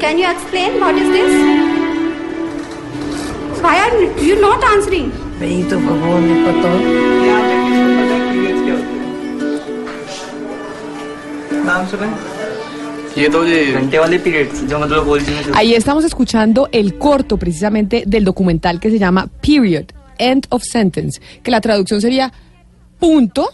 Can you explain what is this? Why are you not answering? वही तो भगवान ने पता नाम सुना ये तो ये घंटे वाले पीरियड्स जो मतलब बोलती में Ahí estamos escuchando el corto precisamente del documental que se llama Period, End of Sentence, que la traducción sería punto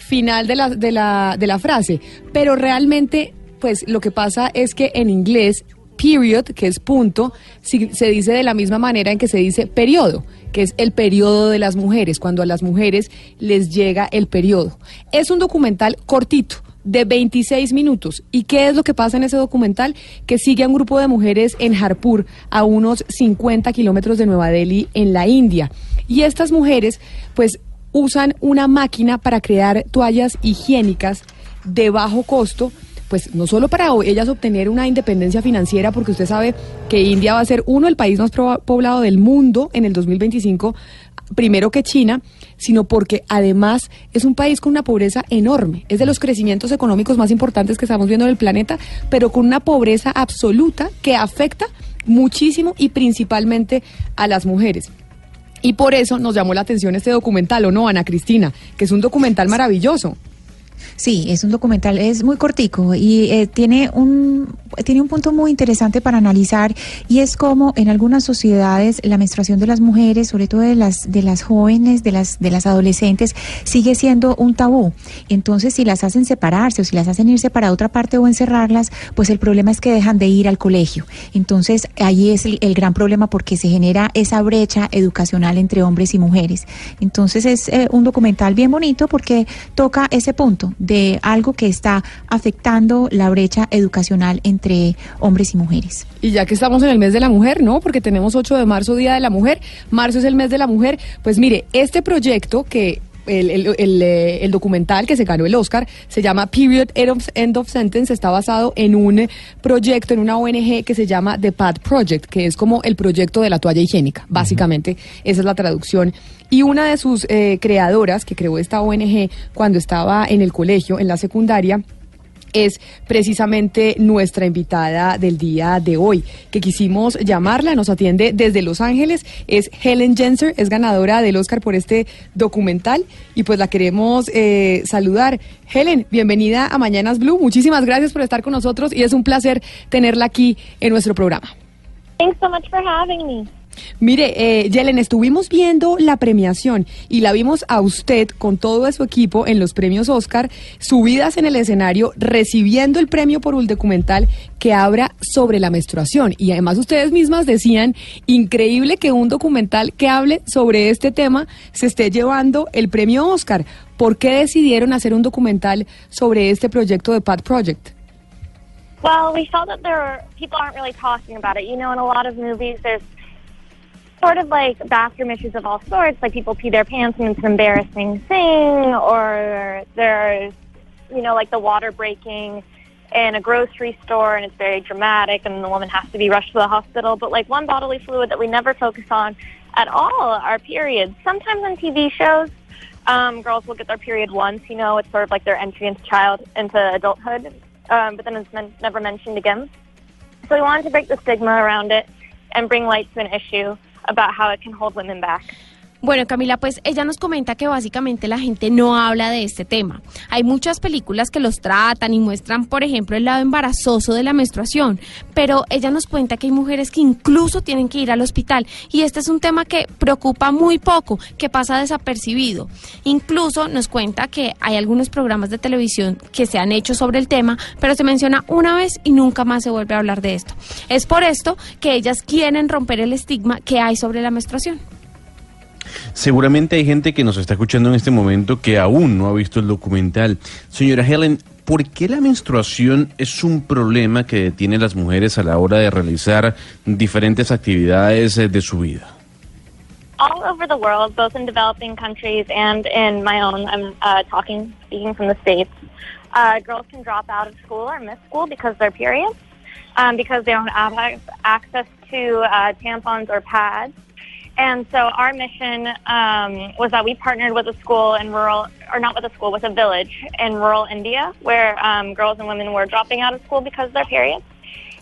final de la, de la, de la frase. Pero realmente, pues lo que pasa es que en inglés, period, que es punto, se dice de la misma manera en que se dice periodo, que es el periodo de las mujeres, cuando a las mujeres les llega el periodo. Es un documental cortito de 26 minutos. ¿Y qué es lo que pasa en ese documental? Que sigue a un grupo de mujeres en Harpur, a unos 50 kilómetros de Nueva Delhi, en la India. Y estas mujeres, pues, usan una máquina para crear toallas higiénicas de bajo costo, pues no solo para ellas obtener una independencia financiera, porque usted sabe que India va a ser uno el país más poblado del mundo en el 2025, primero que China, sino porque además es un país con una pobreza enorme. Es de los crecimientos económicos más importantes que estamos viendo en el planeta, pero con una pobreza absoluta que afecta muchísimo y principalmente a las mujeres. Y por eso nos llamó la atención este documental, ¿o no, Ana Cristina? Que es un documental maravilloso. Sí, es un documental, es muy cortico y eh, tiene un tiene un punto muy interesante para analizar y es como en algunas sociedades la menstruación de las mujeres, sobre todo de las de las jóvenes, de las de las adolescentes, sigue siendo un tabú. Entonces, si las hacen separarse o si las hacen irse para otra parte o encerrarlas, pues el problema es que dejan de ir al colegio. Entonces, ahí es el, el gran problema porque se genera esa brecha educacional entre hombres y mujeres. Entonces, es eh, un documental bien bonito porque toca ese punto de algo que está afectando la brecha educacional entre hombres y mujeres. Y ya que estamos en el mes de la mujer, ¿no? Porque tenemos 8 de marzo, Día de la Mujer. Marzo es el mes de la mujer. Pues mire, este proyecto que... El, el- el, eh, el documental que se ganó el Oscar se llama Period End of, End of Sentence, está basado en un proyecto, en una ONG que se llama The Pad Project, que es como el proyecto de la toalla higiénica, básicamente, esa es la traducción. Y una de sus eh, creadoras, que creó esta ONG cuando estaba en el colegio, en la secundaria, es precisamente nuestra invitada del día de hoy, que quisimos llamarla, nos atiende desde Los Ángeles, es Helen Jenser, es ganadora del Oscar por este documental y pues la queremos eh, saludar. Helen, bienvenida a Mañanas Blue, muchísimas gracias por estar con nosotros y es un placer tenerla aquí en nuestro programa. Thanks so much for having me. Mire, eh, Yelen, estuvimos viendo la premiación y la vimos a usted con todo su equipo en los premios Oscar, subidas en el escenario, recibiendo el premio por un documental que habla sobre la menstruación. Y además ustedes mismas decían, increíble que un documental que hable sobre este tema se esté llevando el premio Oscar. ¿Por qué decidieron hacer un documental sobre este proyecto de Pad Project? Well, we felt that there were people aren't really talking about it. You know, in a lot of movies, there's sort of like bathroom issues of all sorts, like people pee their pants and it's an embarrassing thing, or there's, you know, like the water breaking in a grocery store and it's very dramatic and the woman has to be rushed to the hospital. But like one bodily fluid that we never focus on at all are periods. Sometimes on TV shows, um, girls will get their period once, you know, it's sort of like their entry into child into adulthood, um, but then it's men- never mentioned again. So we wanted to break the stigma around it and bring light to an issue about how it can hold women back. Bueno, Camila, pues ella nos comenta que básicamente la gente no habla de este tema. Hay muchas películas que los tratan y muestran, por ejemplo, el lado embarazoso de la menstruación, pero ella nos cuenta que hay mujeres que incluso tienen que ir al hospital y este es un tema que preocupa muy poco, que pasa desapercibido. Incluso nos cuenta que hay algunos programas de televisión que se han hecho sobre el tema, pero se menciona una vez y nunca más se vuelve a hablar de esto. Es por esto que ellas quieren romper el estigma que hay sobre la menstruación. Seguramente hay gente que nos está escuchando en este momento que aún no ha visto el documental. Señora Helen, ¿por qué la menstruación es un problema que detiene a las mujeres a la hora de realizar diferentes actividades eh, de su vida? all over the world, both in developing countries and in my own, I'm uh, talking, speaking from the States, uh, girls can drop out of school or miss school because their periods, um, because they don't have access to uh, tampons or pads. And so our mission um, was that we partnered with a school in rural, or not with a school, with a village in rural India where um, girls and women were dropping out of school because of their periods.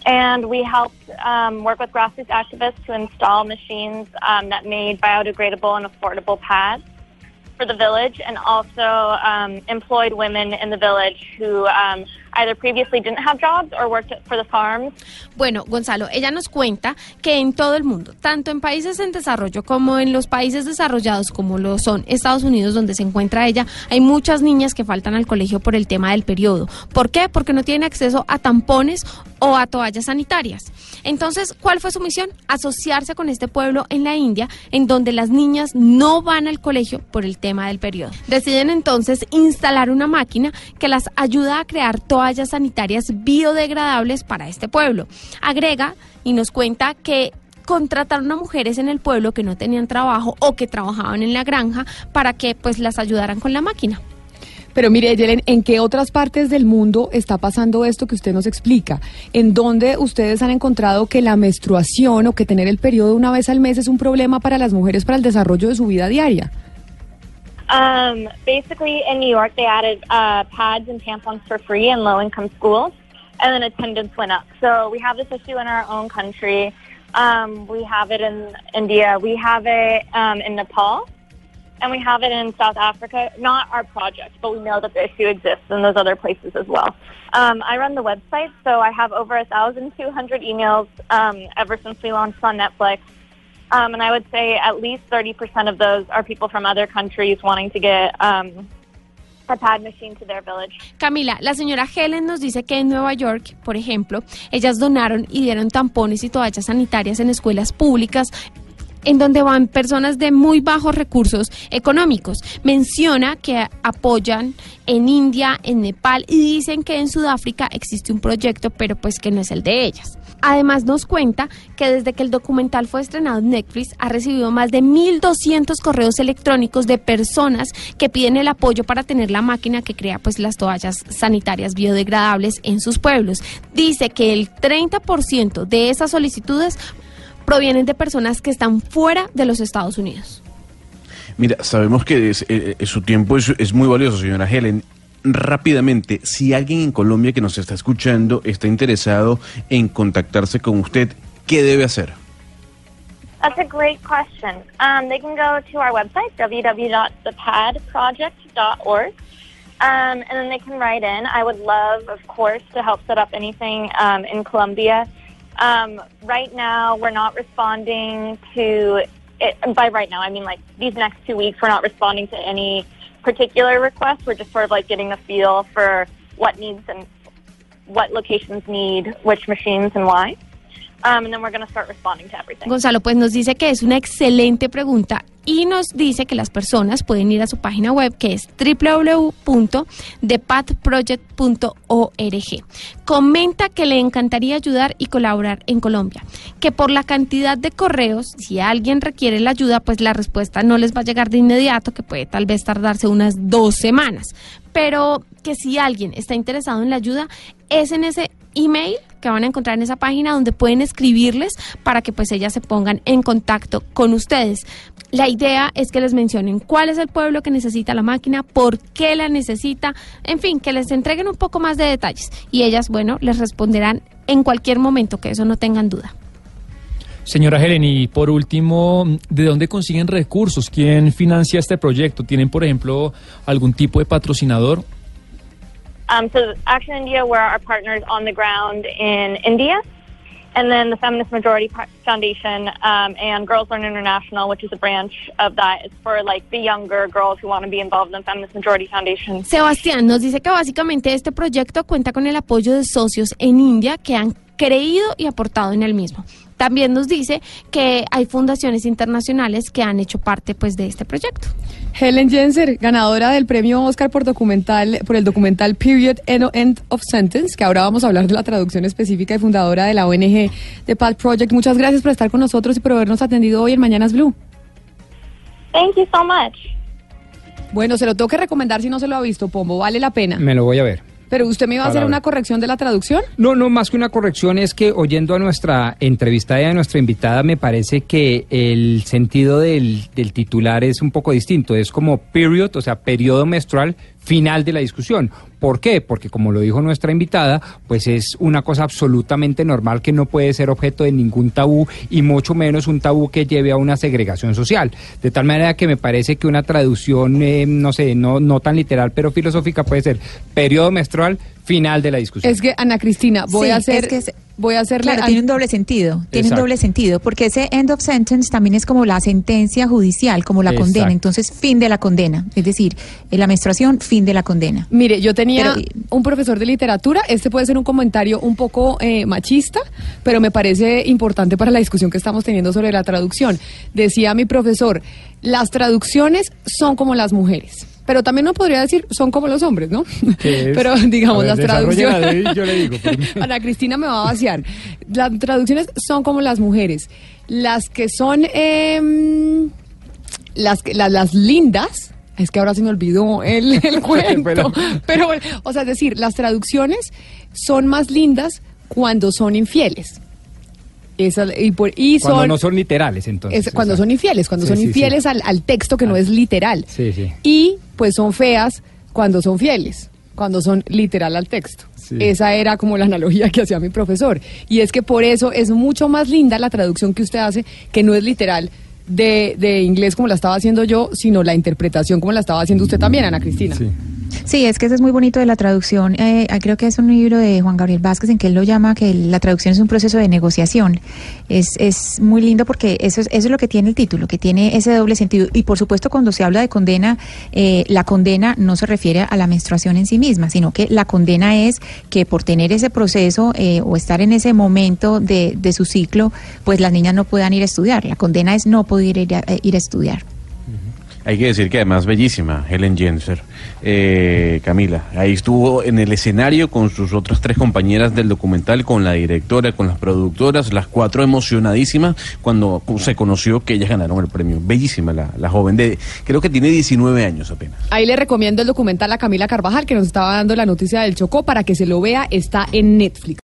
And we helped um, work with grassroots activists to install machines um, that made biodegradable and affordable pads for the village and also um, employed women in the village who um, either previously didn't have jobs or worked for the farms. Bueno, Gonzalo, ella nos cuenta que en todo el mundo, tanto en países en desarrollo como en los países desarrollados como lo son Estados Unidos donde se encuentra ella, hay muchas niñas que faltan al colegio por el tema del periodo. ¿Por qué? Porque no tienen acceso a tampones o a toallas sanitarias. Entonces, ¿cuál fue su misión? Asociarse con este pueblo en la India, en donde las niñas no van al colegio por el tema del periodo. Deciden entonces instalar una máquina que las ayuda a crear toallas sanitarias biodegradables para este pueblo. Agrega y nos cuenta que contrataron a mujeres en el pueblo que no tenían trabajo o que trabajaban en la granja para que pues las ayudaran con la máquina. Pero mire, Yelen, ¿en qué otras partes del mundo está pasando esto que usted nos explica? ¿En dónde ustedes han encontrado que la menstruación o que tener el periodo una vez al mes es un problema para las mujeres para el desarrollo de su vida diaria? Um, basically, in New York, they added uh, pads and tampons for free in low-income schools, and then attendance went up. So we have this issue in our own country. Um, we have it in India. We have it um, in Nepal. and we have it in South Africa. Not our project, but we know that the issue exists in those other places as well. Um, I run the website, so I have over 1,200 emails um, ever since we launched on Netflix. Um, and I would say at least 30% of those are people from other countries wanting to get um, a pad machine to their village. Camila, la señora Helen nos dice que en Nueva York, por ejemplo, ellas donaron y dieron tampones y toallas sanitarias en escuelas públicas en donde van personas de muy bajos recursos económicos. Menciona que apoyan en India, en Nepal y dicen que en Sudáfrica existe un proyecto, pero pues que no es el de ellas. Además nos cuenta que desde que el documental fue estrenado en Netflix ha recibido más de 1.200 correos electrónicos de personas que piden el apoyo para tener la máquina que crea pues las toallas sanitarias biodegradables en sus pueblos. Dice que el 30% de esas solicitudes provienen de personas que están fuera de los Estados Unidos. Mira, sabemos que eh, eh, su tiempo es, muy valioso, señora Helen. Rápidamente, si alguien en Colombia que nos está escuchando está interesado en contactarse con usted, ¿qué debe hacer? That's a great question. Um, they can go to our website, www.thepadproject.org, um, and then they can write in. I would love, of course, to help set up anything um, in Colombia. Um, right now, we're not responding to it. By right now, I mean like these next two weeks, we're not responding to any particular requests. We're just sort of like getting a feel for what needs and what locations need which machines and why. Um, and then we're start responding to everything. Gonzalo, pues nos dice que es una excelente pregunta y nos dice que las personas pueden ir a su página web que es www.thepatproject.org. Comenta que le encantaría ayudar y colaborar en Colombia, que por la cantidad de correos, si alguien requiere la ayuda, pues la respuesta no les va a llegar de inmediato, que puede tal vez tardarse unas dos semanas, pero que si alguien está interesado en la ayuda, es en ese email que van a encontrar en esa página donde pueden escribirles para que pues ellas se pongan en contacto con ustedes. La idea es que les mencionen cuál es el pueblo que necesita la máquina, por qué la necesita, en fin, que les entreguen un poco más de detalles y ellas, bueno, les responderán en cualquier momento, que eso no tengan duda. Señora Helen, y por último, ¿de dónde consiguen recursos? ¿Quién financia este proyecto? ¿Tienen, por ejemplo, algún tipo de patrocinador? Um, so Action India, we're our partners on the ground in India. And then the Feminist Majority Foundation um, and Girls Learn International, which is a branch of that, is for like the younger girls who want to be involved in Feminist Majority Foundation. Sebastián nos dice que básicamente este proyecto cuenta con el apoyo de socios en India que han creído y aportado en el mismo. También nos dice que hay fundaciones internacionales que han hecho parte pues de este proyecto. Helen Jenser, ganadora del premio Oscar por documental por el documental Period End End of Sentence, que ahora vamos a hablar de la traducción específica y fundadora de la ONG The Path Project. Muchas gracias por estar con nosotros y por habernos atendido hoy en Mañanas Blue. Thank you so much. Bueno, se lo tengo que recomendar si no se lo ha visto, Pombo, vale la pena. Me lo voy a ver. Pero usted me iba a hacer una corrección de la traducción. No, no, más que una corrección es que oyendo a nuestra entrevistada y a nuestra invitada, me parece que el sentido del, del titular es un poco distinto. Es como period, o sea, periodo menstrual final de la discusión. ¿Por qué? Porque como lo dijo nuestra invitada, pues es una cosa absolutamente normal que no puede ser objeto de ningún tabú y mucho menos un tabú que lleve a una segregación social. De tal manera que me parece que una traducción, eh, no sé, no, no tan literal, pero filosófica puede ser periodo menstrual final de la discusión. Es que, Ana Cristina, voy Sí, a hacer... es que es- voy a hacerle... Claro, al- tiene un doble sentido. Tiene Exacto. un doble sentido, porque ese end of sentence también es como la sentencia judicial, como la condena. Entonces, fin de la condena. Es decir, en la menstruación, fin de la condena. Mire, yo tenía Pero, un profesor de literatura, este puede ser un comentario un poco eh, machista, pero me parece importante para la discusión que estamos teniendo sobre la traducción. Decía mi profesor, las traducciones son como las mujeres. Pero también no podría decir son como los hombres, ¿no? Pero digamos, ver, las traducciones. yo le digo, pero- Ana Cristina me va a vaciar. Las traducciones son como las mujeres. Las que son em, las, las, las lindas. Es que ahora se me olvidó el, el cuento. Pero, o sea, es decir, las traducciones son más lindas cuando son infieles. Esa- y, por- y Cuando no son literales, entonces. es- cuando son infieles, cuando Sí, son sí, sí. infieles Al, al texto que no es literal. Sí, sí. Y pues son feas cuando son fieles, cuando son literal al texto. Sí. Esa era como la analogía que hacía mi profesor. Y es que por eso es mucho más linda la traducción que usted hace, que no es literal de, de inglés como la estaba haciendo yo, sino la interpretación como la estaba haciendo usted también, Ana Cristina. Sí. Sí, es que eso es muy bonito de la traducción. Eh, creo que es un libro de Juan Gabriel Vázquez en que él lo llama que la traducción es un proceso de negociación. Es, es muy lindo porque eso es, eso es lo que tiene el título, que tiene ese doble sentido. Y por supuesto, cuando se habla de condena, eh, la condena no se refiere a la menstruación en sí misma, sino que la condena es que por tener ese proceso eh, o estar en ese momento de, de su ciclo, pues las niñas no puedan ir a estudiar. La condena es no poder ir a, eh, ir a estudiar. Hay que decir que además bellísima, Helen Jenser. Eh, Camila, ahí estuvo en el escenario con sus otras tres compañeras del documental, con la directora, con las productoras, las cuatro emocionadísimas cuando se conoció que ellas ganaron el premio. Bellísima la, la joven, de creo que tiene 19 años apenas. Ahí le recomiendo el documental a Camila Carvajal, que nos estaba dando la noticia del Chocó, para que se lo vea, está en Netflix.